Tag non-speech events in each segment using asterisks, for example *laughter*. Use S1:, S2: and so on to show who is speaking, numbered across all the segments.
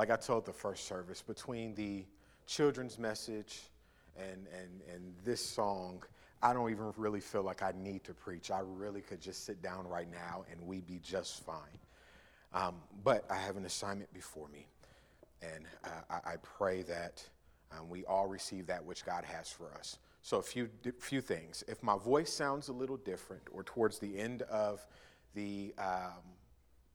S1: like I told the first service, between the children's message and, and, and this song, I don't even really feel like I need to preach. I really could just sit down right now and we'd be just fine. Um, but I have an assignment before me, and uh, I, I, pray that um, we all receive that which God has for us. So, a few, few things. If my voice sounds a little different, or towards the end of the, um,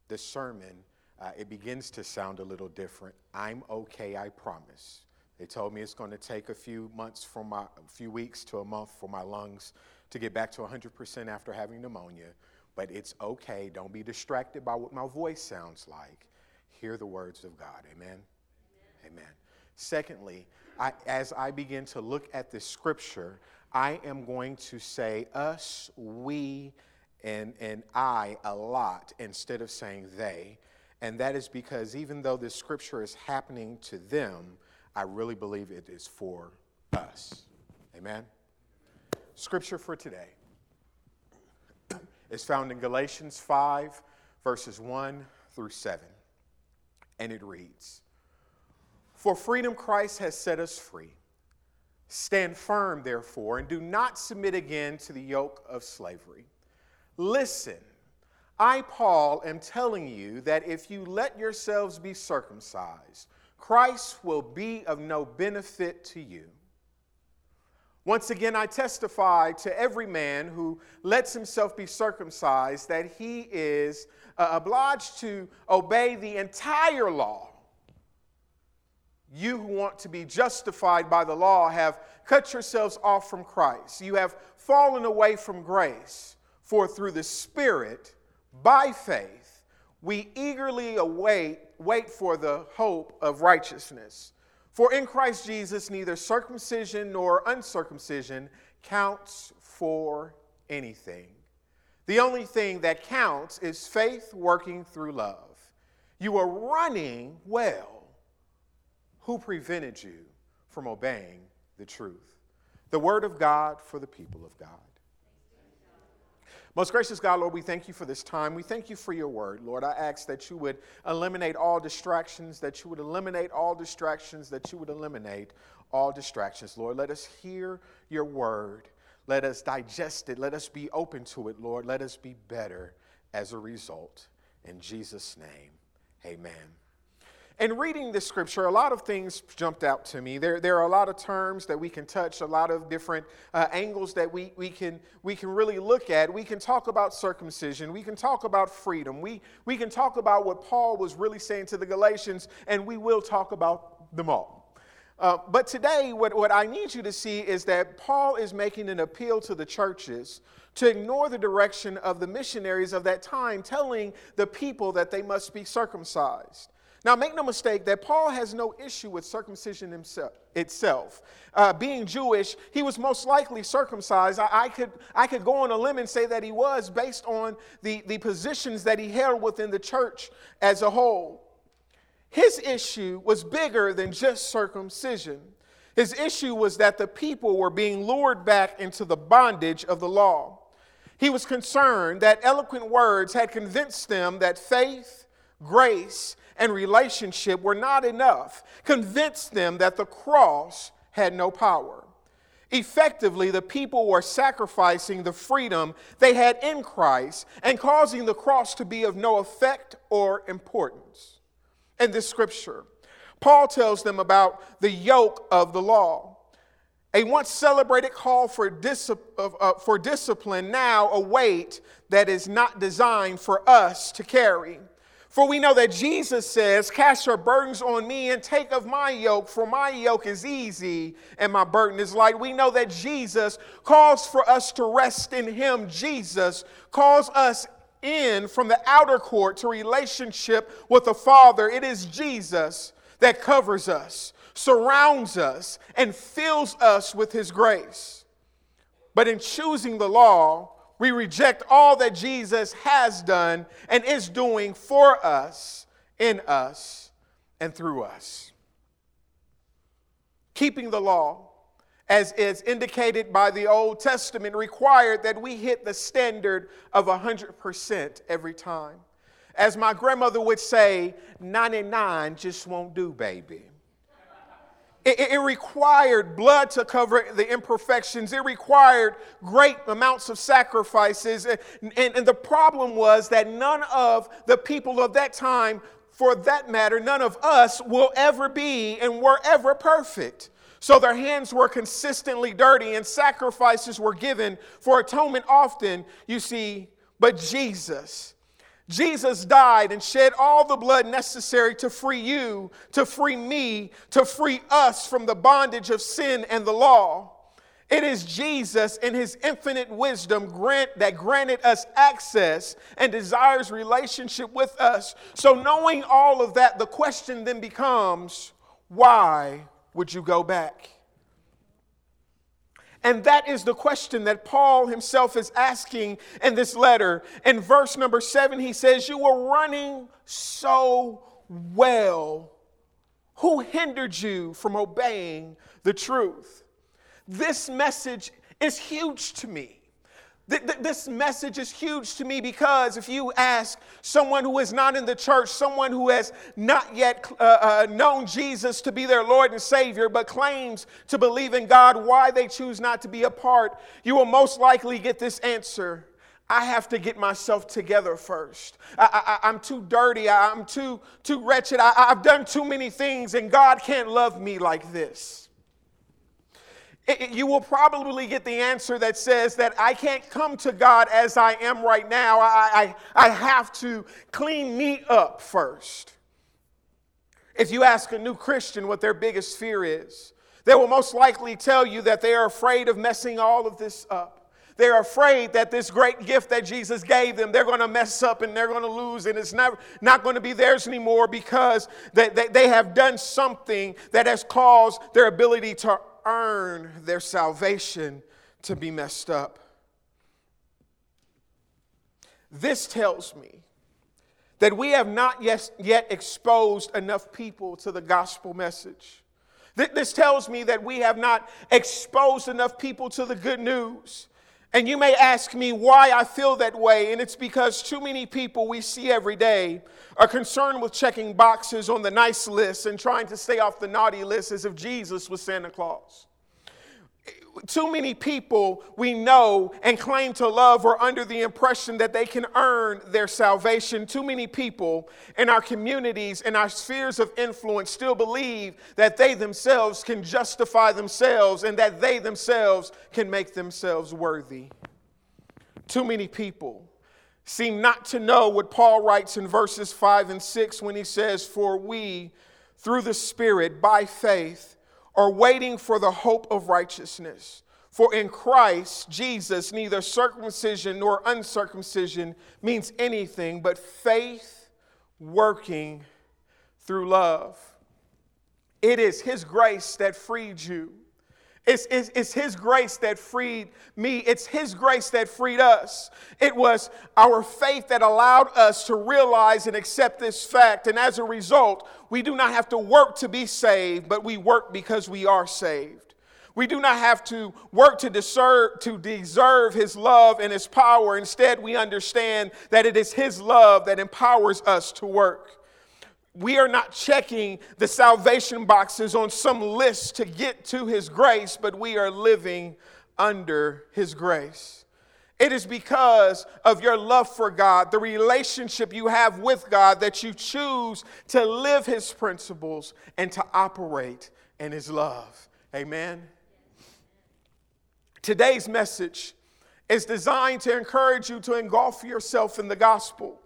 S1: the sermon, uh, it begins to sound a little different, I'm okay, I promise. They told me it's going to take a few months from my, a few weeks to a month for my lungs to get back to 100% after having pneumonia. But it's okay. Don't be distracted by what my voice sounds like. Hear the words of God. Amen. Amen. Amen. Secondly, I, as I begin to look at this scripture, I am going to say us, we, and, and I a lot instead of saying they. And that is because even though this scripture is happening to them, I really believe it is for us. Amen? Scripture for today is found in Galatians 5, verses 1 through 7. And it reads For freedom Christ has set us free. Stand firm, therefore, and do not submit again to the yoke of slavery. Listen, I, Paul, am telling you that if you let yourselves be circumcised, Christ will be of no benefit to you. Once again, I testify to every man who lets himself be circumcised that he is uh, obliged to obey the entire law. You who want to be justified by the law have cut yourselves off from Christ. You have fallen away from grace, for through the Spirit, by faith, we eagerly await wait for the hope of righteousness. For in Christ Jesus, neither circumcision nor uncircumcision counts for anything. The only thing that counts is faith working through love. You are running well. Who prevented you from obeying the truth? The word of God for the people of God. Most gracious God, Lord, we thank you for this time. We thank you for your word. Lord, I ask that you would eliminate all distractions, that you would eliminate all distractions, that you would eliminate all distractions. Lord, let us hear your word. Let us digest it. Let us be open to it, Lord. Let us be better as a result. In Jesus' name, amen. In reading this scripture, a lot of things jumped out to me. There, there are a lot of terms that we can touch, a lot of different uh, angles that we, we, can, we can really look at. We can talk about circumcision, we can talk about freedom, we, we can talk about what Paul was really saying to the Galatians, and we will talk about them all. Uh, but today, what, what I need you to see is that Paul is making an appeal to the churches to ignore the direction of the missionaries of that time, telling the people that they must be circumcised. Now, make no mistake that Paul has no issue with circumcision himself, itself. Uh, being Jewish, he was most likely circumcised. I, I, could, I could go on a limb and say that he was based on the, the positions that he held within the church as a whole. His issue was bigger than just circumcision. His issue was that the people were being lured back into the bondage of the law. He was concerned that eloquent words had convinced them that faith, grace, and relationship were not enough, convinced them that the cross had no power. Effectively, the people were sacrificing the freedom they had in Christ and causing the cross to be of no effect or importance. In this scripture, Paul tells them about the yoke of the law. A once celebrated call for, dis- uh, for discipline, now a weight that is not designed for us to carry. For we know that Jesus says, Cast your burdens on me and take of my yoke, for my yoke is easy and my burden is light. We know that Jesus calls for us to rest in him. Jesus calls us in from the outer court to relationship with the Father. It is Jesus that covers us, surrounds us, and fills us with his grace. But in choosing the law, we reject all that Jesus has done and is doing for us, in us, and through us. Keeping the law, as is indicated by the Old Testament, required that we hit the standard of 100% every time. As my grandmother would say, 99 just won't do, baby. It, it, required blood to cover the imperfections. It required great amounts of sacrifices. And, and, and the problem was that none of the people of that time, for that matter, none of us will ever be and were ever perfect. So their hands were consistently dirty and sacrifices were given for atonement often, you see. But Jesus, Jesus died and shed all the blood necessary to free you, to free me, to free us from the bondage of sin and the law. It is Jesus in his infinite wisdom grant, that granted us access and desires relationship with us. So, knowing all of that, the question then becomes why would you go back? And that is the question that Paul himself is asking in this letter. In verse number seven, he says, You were running so well. Who hindered you from obeying the truth? This message is huge to me. This message is huge to me because if you ask someone who is not in the church, someone who has not yet uh, uh, known Jesus to be their Lord and Savior, but claims to believe in God, why they choose not to be a part, you will most likely get this answer. I have to get myself together first. I, am too dirty. I, am too, too wretched. I, I've done too many things, and God can't love me like this. You will probably get the answer that says that I can't come to God as I am right now. I, I, I have to clean me up first. If you ask a new Christian what their biggest fear is, they will most likely tell you that they are afraid of messing all of this up. They're afraid that this great gift that Jesus gave them, they're going to mess up and they're going to lose, and it's never, not going to be theirs anymore because they, they, they have done something that has caused their ability to earn their salvation to be messed up. This tells me that we have not yet, exposed enough people to the gospel message. This tells me that we have not exposed enough people to the good news. And you may ask me why I feel that way, and it's because too many people we see every day are concerned with checking boxes on the nice list and trying to stay off the naughty list as if Jesus was Santa Claus too many people we know and claim to love are under the impression that they can earn their salvation. Too many people in our communities, in our spheres of influence, still believe that they themselves can justify themselves and that they themselves can make themselves worthy. Too many people seem not to know what Paul writes in verses 5 and 6 when he says, For we, through the Spirit, by faith, are waiting for the hope of righteousness. For in Christ Jesus, neither circumcision nor uncircumcision means anything but faith working through love. It is His grace that freed you it's, it's, it's, His grace that freed me. It's His grace that freed us. It was our faith that allowed us to realize and accept this fact. And as a result, we do not have to work to be saved, but we work because we are saved. We do not have to work to deserve, to deserve His love and His power. Instead, we understand that it is His love that empowers us to work we are not checking the salvation boxes on some list to get to His grace, but we are living under His grace. It is because of your love for God, the relationship you have with God, that you choose to live His principles and to operate in His love. Amen. Today's message is designed to encourage you to engulf yourself in the gospel.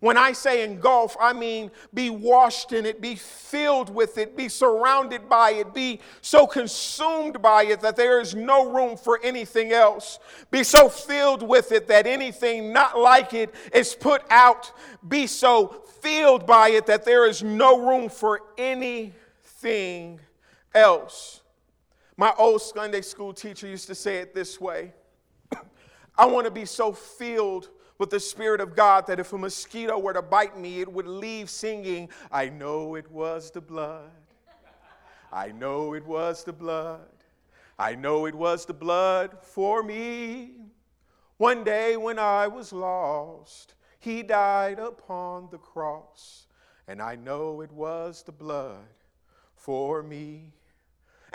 S1: When I say engulf, I mean be washed in it, be filled with it, be surrounded by it, be so consumed by it that there is no room for anything else. Be so filled with it that anything not like it is put out. Be so filled by it that there is no room for anything else. My old Sunday school teacher used to say it this way *coughs* I want to be so filled with the Spirit of God that if a mosquito were to bite me, it would leave singing, I know it was the blood. I know it was the blood. I know it was the blood for me. One day when I was lost, He died upon the cross, and I know it was the blood for me.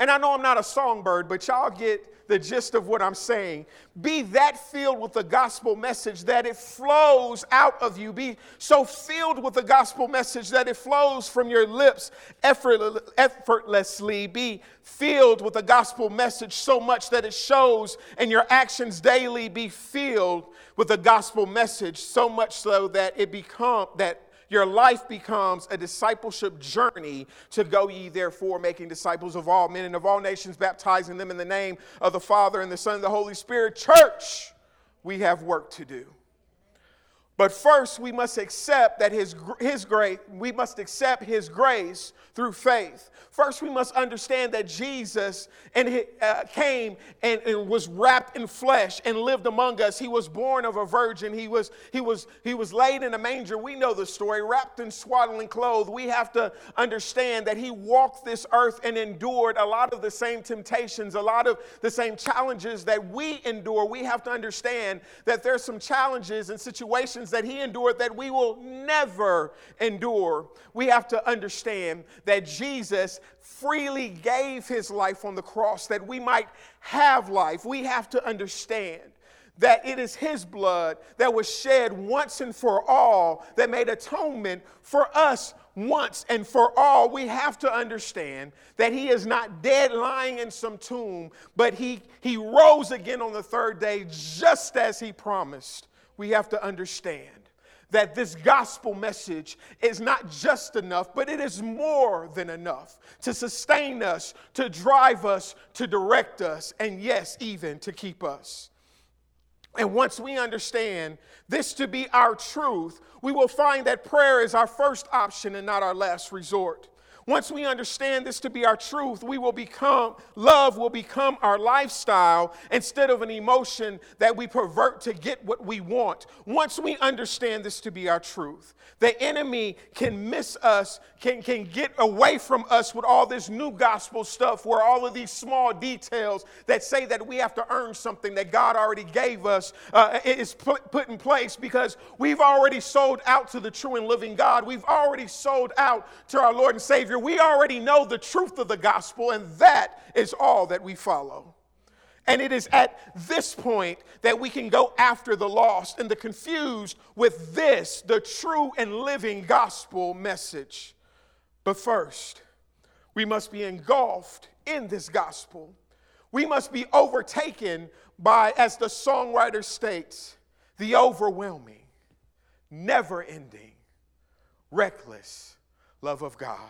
S1: And I know I'm not a songbird, but y'all get the gist of what I'm saying. Be that filled with the gospel message that it flows out of you. Be so filled with the gospel message that it flows from your lips effortlessly. Be filled with the gospel message so much that it shows in your actions daily. Be filled with the gospel message so much so that it become that your life becomes a discipleship journey to go ye therefore, making disciples of all men and of all nations, baptizing them in the name of the Father and the Son and the Holy Spirit. Church, we have work to do. But first, we must accept that his, his grace, we must accept his grace through faith. First, we must understand that Jesus and he, uh, came and, and, was wrapped in flesh and lived among us. He was born of a virgin. He was, he, was, he was laid in a manger. We know the story, wrapped in swaddling clothes. We have to understand that he walked this earth and endured a lot of the same temptations, a lot of the same challenges that we endure. We have to understand that there's some challenges and situations that he endured that we will never endure. We have to understand that Jesus freely gave his life on the cross that we might have life. We have to understand that it is his blood that was shed once and for all that made atonement for us once and for all. We have to understand that he is not dead lying in some tomb, but he, he rose again on the third day just as he promised. We have to understand that this gospel message is not just enough, but it is more than enough to sustain us, to drive us, to direct us, and yes, even to keep us. And once we understand this to be our truth, we will find that prayer is our first option and not our last resort. Once we understand this to be our truth, we will become, love will become our lifestyle instead of an emotion that we pervert to get what we want. Once we understand this to be our truth, the enemy can miss us, can, can get away from us with all this new gospel stuff where all of these small details that say that we have to earn something that God already gave us uh, is put, put in place because we've already sold out to the true and living God. We've already sold out to our Lord and Savior. We already know the truth of the gospel, and that is all that we follow. And it is at this point that we can go after the lost and the confused with this, the true and living gospel message. But first, we must be engulfed in this gospel. We must be overtaken by, as the songwriter states, the overwhelming, never ending, reckless love of God.